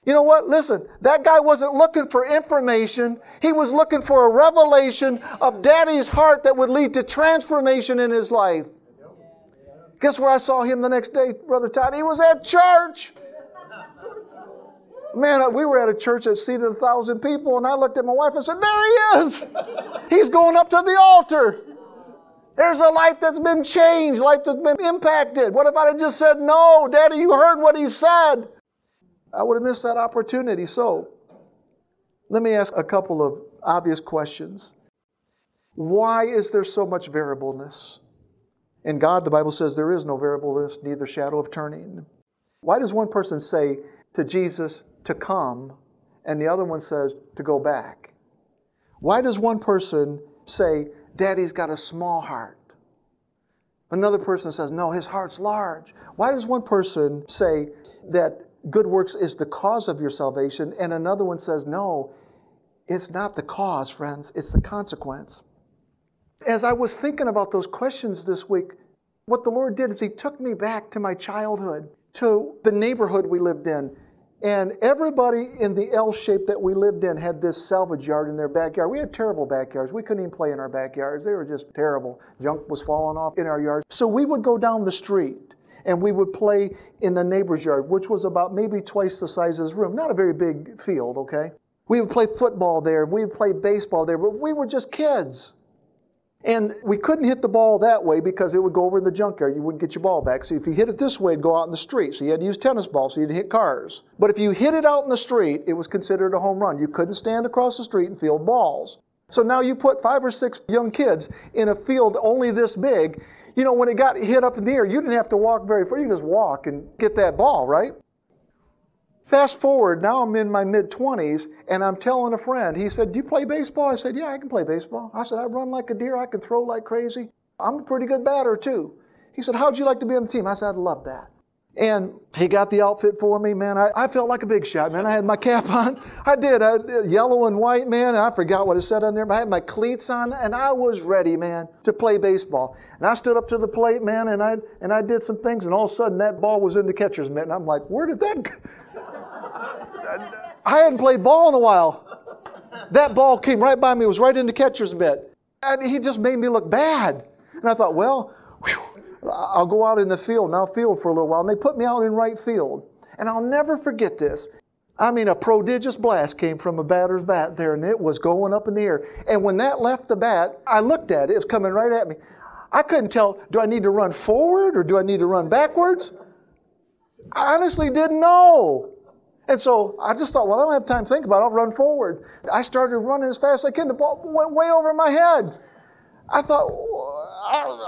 You know what? Listen, that guy wasn't looking for information. He was looking for a revelation of daddy's heart that would lead to transformation in his life. Guess where I saw him the next day, Brother Todd? He was at church. Man, we were at a church that seated a thousand people, and I looked at my wife and said, There he is! He's going up to the altar. There's a life that's been changed, life that's been impacted. What if I had just said, No, Daddy, you heard what he said? I would have missed that opportunity. So, let me ask a couple of obvious questions. Why is there so much variableness? In God, the Bible says there is no variableness, neither shadow of turning. Why does one person say to Jesus to come and the other one says to go back? Why does one person say, Daddy's got a small heart? Another person says, No, his heart's large. Why does one person say, that good works is the cause of your salvation, and another one says, no, it's not the cause, friends, it's the consequence. As I was thinking about those questions this week, what the Lord did is He took me back to my childhood, to the neighborhood we lived in. And everybody in the L shape that we lived in had this salvage yard in their backyard. We had terrible backyards. We couldn't even play in our backyards. They were just terrible. Junk was falling off in our yards. So we would go down the street and we would play in the neighbor's yard, which was about maybe twice the size of this room. Not a very big field, okay? We would play football there. We would play baseball there, but we were just kids. And we couldn't hit the ball that way because it would go over in the junkyard. You wouldn't get your ball back. So if you hit it this way, it'd go out in the street. So you had to use tennis balls, so you'd hit cars. But if you hit it out in the street, it was considered a home run. You couldn't stand across the street and field balls. So now you put five or six young kids in a field only this big. You know, when it got hit up in the air, you didn't have to walk very far. You just walk and get that ball, right? Fast forward, now I'm in my mid 20s, and I'm telling a friend, he said, Do you play baseball? I said, Yeah, I can play baseball. I said, I run like a deer, I can throw like crazy. I'm a pretty good batter, too. He said, How'd you like to be on the team? I said, I'd love that. And he got the outfit for me, man. I, I felt like a big shot, man. I had my cap on. I did. I, yellow and white, man. I forgot what it said on there, but I had my cleats on, and I was ready, man, to play baseball. And I stood up to the plate, man, and I, and I did some things, and all of a sudden that ball was in the catcher's mitt. And I'm like, where did that go? I hadn't played ball in a while. That ball came right by me, it was right in the catcher's mitt. And he just made me look bad. And I thought, well, whew, I'll go out in the field and I'll field for a little while. And they put me out in right field. And I'll never forget this. I mean, a prodigious blast came from a batter's bat there, and it was going up in the air. And when that left the bat, I looked at it, it was coming right at me. I couldn't tell, do I need to run forward or do I need to run backwards? I honestly didn't know. And so I just thought, well, I don't have time to think about it. I'll run forward. I started running as fast as I can. The ball went way over my head. I thought,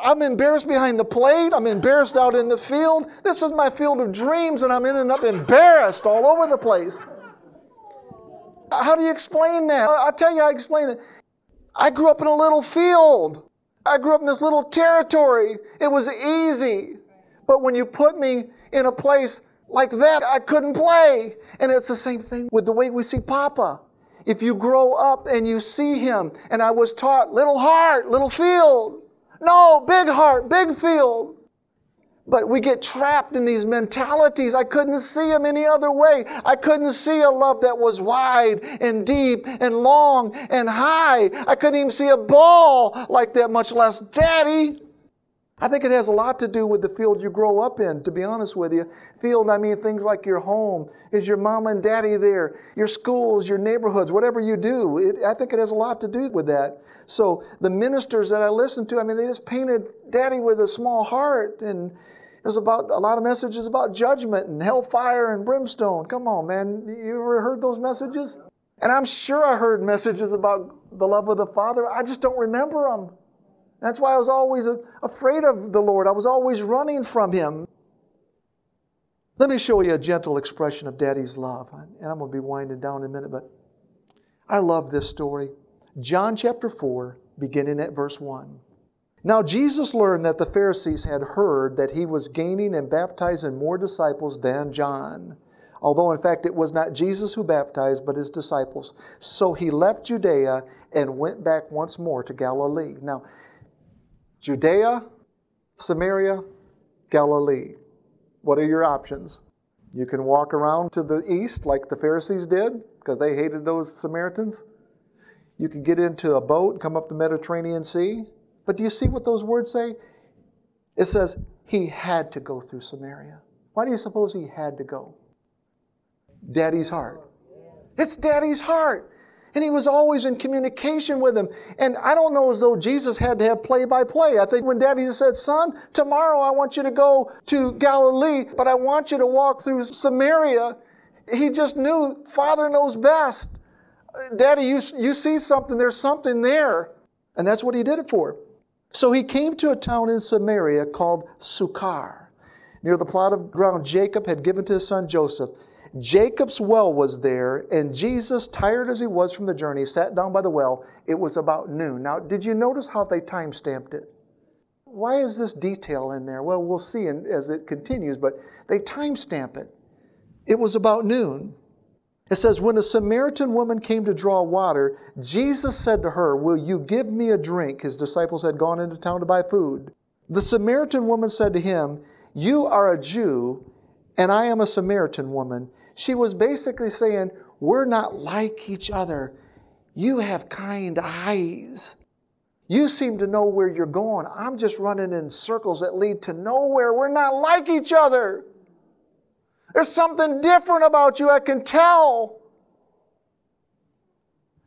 I'm embarrassed behind the plate. I'm embarrassed out in the field. This is my field of dreams, and I'm ending up embarrassed all over the place. How do you explain that? I'll tell you I explain it. I grew up in a little field. I grew up in this little territory. It was easy. But when you put me in a place like that, I couldn't play. And it's the same thing with the way we see Papa. If you grow up and you see him, and I was taught little heart, little field. No, big heart, big field. But we get trapped in these mentalities. I couldn't see him any other way. I couldn't see a love that was wide and deep and long and high. I couldn't even see a ball like that, much less daddy. I think it has a lot to do with the field you grow up in, to be honest with you. Field, I mean things like your home. Is your mom and daddy there? Your schools, your neighborhoods, whatever you do. It, I think it has a lot to do with that. So the ministers that I listened to, I mean, they just painted daddy with a small heart. And it was about a lot of messages about judgment and hellfire and brimstone. Come on, man. You ever heard those messages? And I'm sure I heard messages about the love of the Father. I just don't remember them. That's why I was always afraid of the Lord. I was always running from Him. Let me show you a gentle expression of Daddy's love. And I'm going to be winding down in a minute, but I love this story. John chapter 4, beginning at verse 1. Now Jesus learned that the Pharisees had heard that he was gaining and baptizing more disciples than John. Although, in fact, it was not Jesus who baptized, but his disciples. So he left Judea and went back once more to Galilee. Now, Judea, Samaria, Galilee. What are your options? You can walk around to the east like the Pharisees did because they hated those Samaritans. You can get into a boat and come up the Mediterranean Sea. But do you see what those words say? It says he had to go through Samaria. Why do you suppose he had to go? Daddy's heart. It's daddy's heart. And he was always in communication with them. And I don't know as though Jesus had to have play by play. I think when daddy said, Son, tomorrow I want you to go to Galilee, but I want you to walk through Samaria, he just knew Father knows best. Daddy, you, you see something, there's something there. And that's what he did it for. So he came to a town in Samaria called Sychar, near the plot of ground Jacob had given to his son Joseph. Jacob's well was there, and Jesus, tired as he was from the journey, sat down by the well. It was about noon. Now, did you notice how they time stamped it? Why is this detail in there? Well, we'll see as it continues, but they time stamp it. It was about noon. It says, When a Samaritan woman came to draw water, Jesus said to her, Will you give me a drink? His disciples had gone into town to buy food. The Samaritan woman said to him, You are a Jew, and I am a Samaritan woman. She was basically saying, We're not like each other. You have kind eyes. You seem to know where you're going. I'm just running in circles that lead to nowhere. We're not like each other. There's something different about you, I can tell.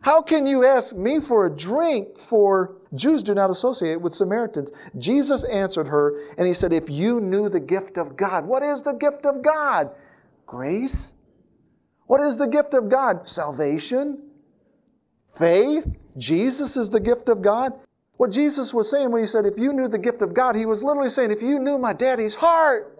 How can you ask me for a drink? For Jews do not associate with Samaritans. Jesus answered her, and he said, If you knew the gift of God, what is the gift of God? Grace. What is the gift of God? Salvation. Faith. Jesus is the gift of God. What Jesus was saying when he said, If you knew the gift of God, he was literally saying, If you knew my daddy's heart,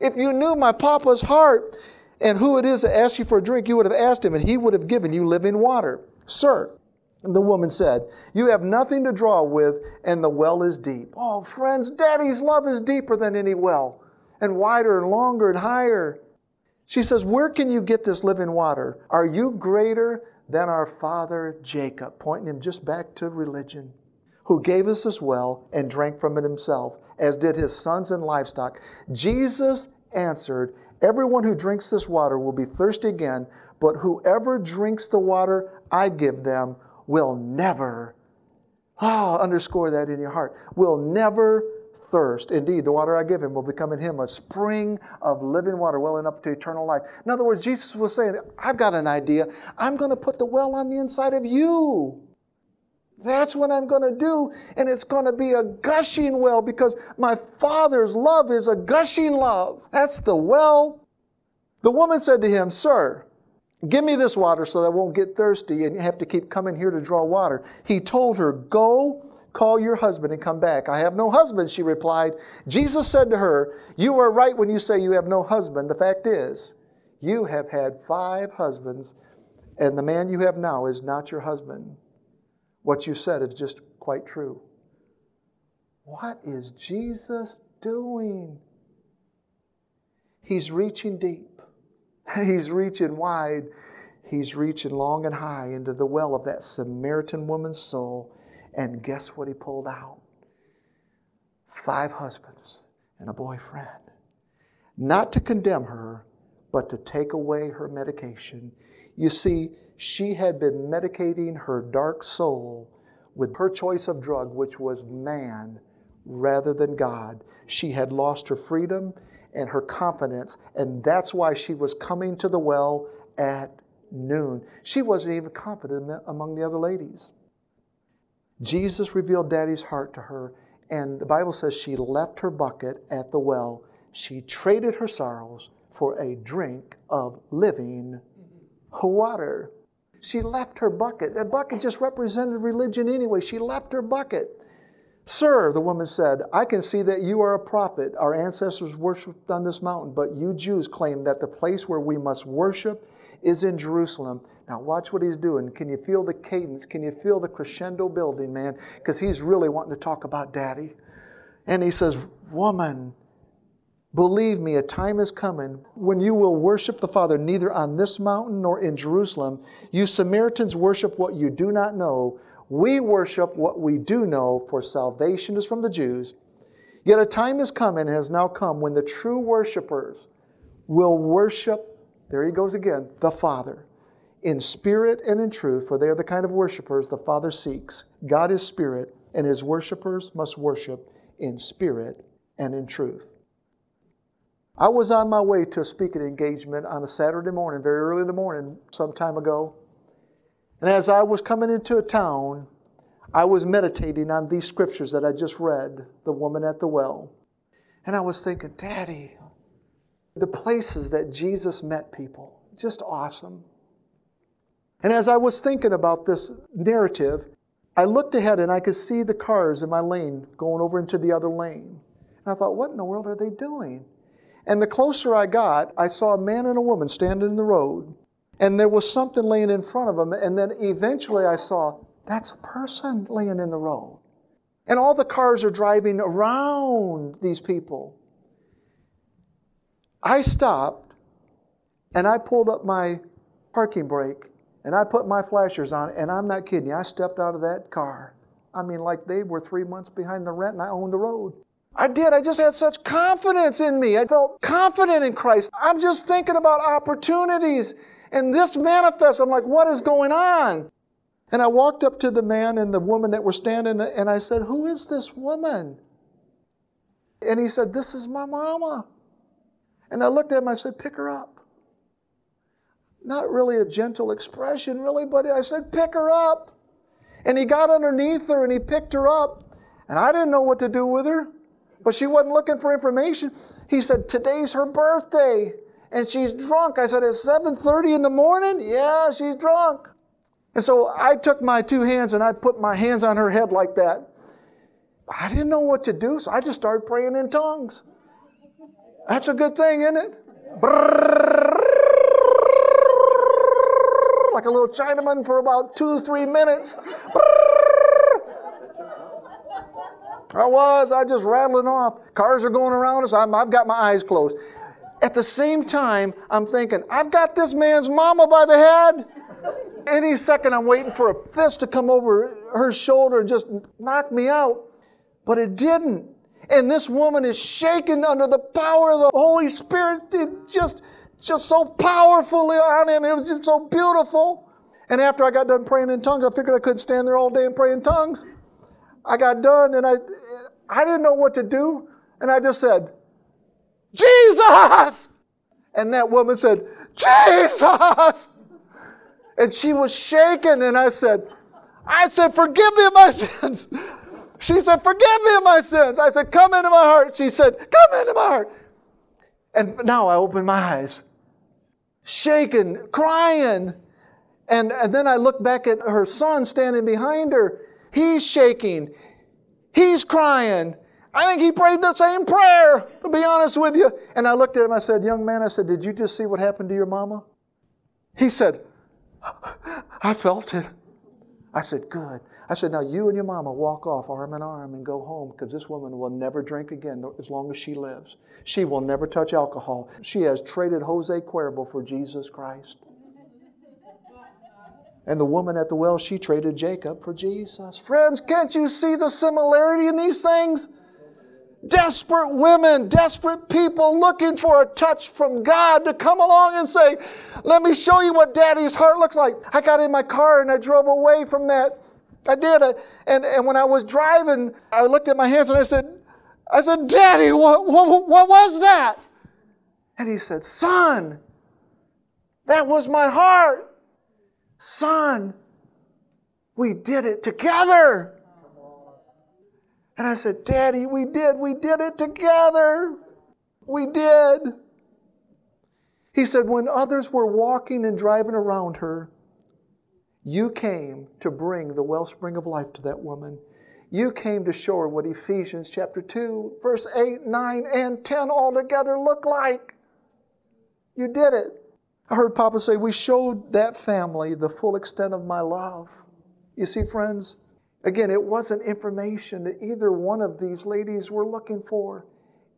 if you knew my papa's heart and who it is that asked you for a drink, you would have asked him and he would have given you living water. Sir, the woman said, You have nothing to draw with, and the well is deep. Oh, friends, daddy's love is deeper than any well, and wider and longer and higher. She says, Where can you get this living water? Are you greater than our father Jacob? Pointing him just back to religion, who gave us this well and drank from it himself as did his sons and livestock. Jesus answered, Everyone who drinks this water will be thirsty again, but whoever drinks the water I give them will never, oh, underscore that in your heart, will never thirst. Indeed, the water I give him will become in him a spring of living water welling up to eternal life. In other words, Jesus was saying, I've got an idea. I'm going to put the well on the inside of you. That's what I'm going to do. And it's going to be a gushing well because my Father's love is a gushing love. That's the well. The woman said to him, Sir, give me this water so that I won't get thirsty and have to keep coming here to draw water. He told her, Go call your husband and come back. I have no husband, she replied. Jesus said to her, You are right when you say you have no husband. The fact is, you have had five husbands, and the man you have now is not your husband. What you said is just quite true. What is Jesus doing? He's reaching deep, he's reaching wide, he's reaching long and high into the well of that Samaritan woman's soul. And guess what he pulled out? Five husbands and a boyfriend. Not to condemn her, but to take away her medication. You see, she had been medicating her dark soul with her choice of drug, which was man rather than God. She had lost her freedom and her confidence, and that's why she was coming to the well at noon. She wasn't even confident among the other ladies. Jesus revealed Daddy's heart to her, and the Bible says she left her bucket at the well. She traded her sorrows for a drink of living water. She left her bucket. That bucket just represented religion anyway. She left her bucket. Sir, the woman said, I can see that you are a prophet. Our ancestors worshiped on this mountain, but you Jews claim that the place where we must worship is in Jerusalem. Now, watch what he's doing. Can you feel the cadence? Can you feel the crescendo building, man? Because he's really wanting to talk about daddy. And he says, Woman, Believe me, a time is coming when you will worship the Father neither on this mountain nor in Jerusalem. You Samaritans worship what you do not know. We worship what we do know, for salvation is from the Jews. Yet a time is coming and has now come when the true worshipers will worship, there he goes again, the Father, in spirit and in truth, for they are the kind of worshipers the Father seeks. God is spirit, and his worshipers must worship in spirit and in truth. I was on my way to a speaking engagement on a Saturday morning, very early in the morning, some time ago. And as I was coming into a town, I was meditating on these scriptures that I just read, the woman at the well. And I was thinking, Daddy, the places that Jesus met people, just awesome. And as I was thinking about this narrative, I looked ahead and I could see the cars in my lane going over into the other lane. And I thought, what in the world are they doing? And the closer I got, I saw a man and a woman standing in the road, and there was something laying in front of them. And then eventually I saw that's a person laying in the road. And all the cars are driving around these people. I stopped And I pulled up my parking brake and I put my flashers on, and I'm not kidding you. I stepped out of that car. I mean, like they were three months behind the rent and I owned the road. I did. I just had such confidence in me. I felt confident in Christ. I'm just thinking about opportunities. And this manifests. I'm like, what is going on? And I walked up to the man and the woman that were standing, and I said, Who is this woman? And he said, This is my mama. And I looked at him, I said, Pick her up. Not really a gentle expression, really, but I said, Pick her up. And he got underneath her and he picked her up. And I didn't know what to do with her, but she wasn't looking for information. He said, Today's her birthday. And she's drunk. I said, It's 7:30 in the morning? Yeah, she's drunk. And so I took my two hands and I put my hands on her head like that. I didn't know what to do, so I just started praying in tongues. That's a good thing, isn't it? Like a little Chinaman for about two, three minutes. I was, I just rattling off. Cars are going around us. i have got my eyes closed. At the same time, I'm thinking, I've got this man's mama by the head. Any second, I'm waiting for a fist to come over her shoulder and just knock me out. But it didn't. And this woman is shaken under the power of the Holy Spirit. It just, just so powerfully on him. It was just so beautiful. And after I got done praying in tongues, I figured I couldn't stand there all day and pray in tongues. I got done and I, I didn't know what to do. And I just said, Jesus! And that woman said, Jesus! And she was shaken, and I said, I said, forgive me my sins. She said, forgive me of my sins. I said, come into my heart. She said, come into my heart. And now I open my eyes, shaken, crying. And, and then I look back at her son standing behind her. He's shaking. He's crying. I think he prayed the same prayer, to be honest with you. And I looked at him, I said, Young man, I said, Did you just see what happened to your mama? He said, I felt it. I said, Good. I said, Now you and your mama walk off arm in arm and go home because this woman will never drink again as long as she lives. She will never touch alcohol. She has traded Jose Cuervo for Jesus Christ. And the woman at the well, she traded Jacob for Jesus. Friends, can't you see the similarity in these things? Desperate women, desperate people looking for a touch from God to come along and say, Let me show you what daddy's heart looks like. I got in my car and I drove away from that. I did. And, and when I was driving, I looked at my hands and I said, I said, Daddy, what, what, what was that? And he said, Son, that was my heart. Son, we did it together. And I said, Daddy, we did. We did it together. We did. He said, When others were walking and driving around her, you came to bring the wellspring of life to that woman. You came to show her what Ephesians chapter 2, verse 8, 9, and 10 all together look like. You did it. I heard Papa say, We showed that family the full extent of my love. You see, friends, Again, it wasn't information that either one of these ladies were looking for,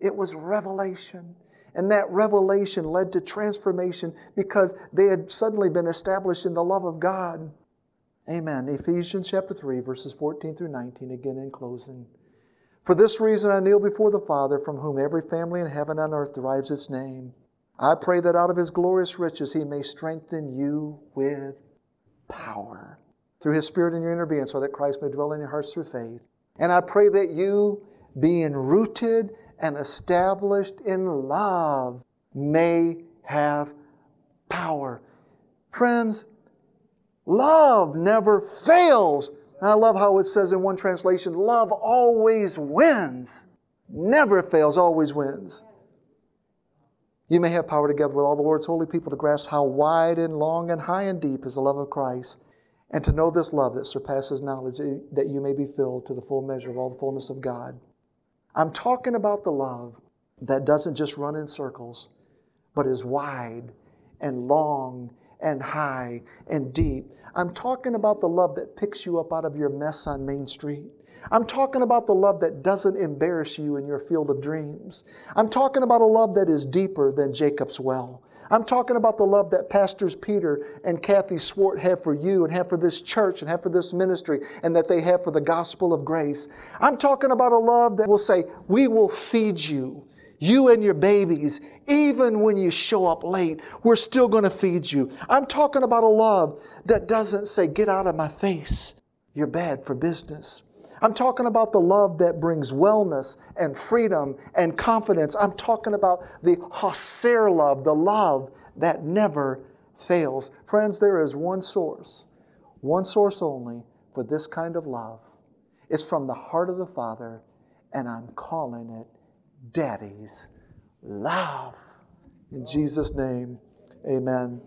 it was revelation. And that revelation led to transformation because they had suddenly been established in the love of God. Amen. Ephesians chapter 3, verses 14 through 19, again in closing. For this reason I kneel before the Father, from whom every family in heaven and earth derives its name. I pray that out of his glorious riches he may strengthen you with power through His Spirit in your inner being so that Christ may dwell in your hearts through faith. And I pray that you, being rooted and established in love, may have power. Friends, love never fails. And I love how it says in one translation love always wins. Never fails, always wins. You may have power together with all the Lord's holy people to grasp how wide and long and high and deep is the love of Christ and to know this love that surpasses knowledge, eh, that you may be filled to the full measure of all the fullness of God. I'm talking about the love that doesn't just run in circles, but is wide and long and high and deep. I'm talking about the love that picks you up out of your mess on Main Street. I'm talking about the love that doesn't embarrass you in your field of dreams. I'm talking about a love that is deeper than Jacob's well. I'm talking about the love that Pastors Peter and Kathy Swart have for you and have for this church and have for this ministry and that they have for the gospel of grace. I'm talking about a love that will say, We will feed you you and your babies, even when you show up late, we're still going to feed you. I'm talking about a love that doesn't say, Get out of my face. You're bad for business. I'm talking about the love that brings wellness and freedom and confidence. I'm talking about the Hesed love, the love that never fails. Friends, there is one source, one source only for this kind of love. It's from the heart of the Father, and I'm calling it daddy's love. In Jesus' name, amen.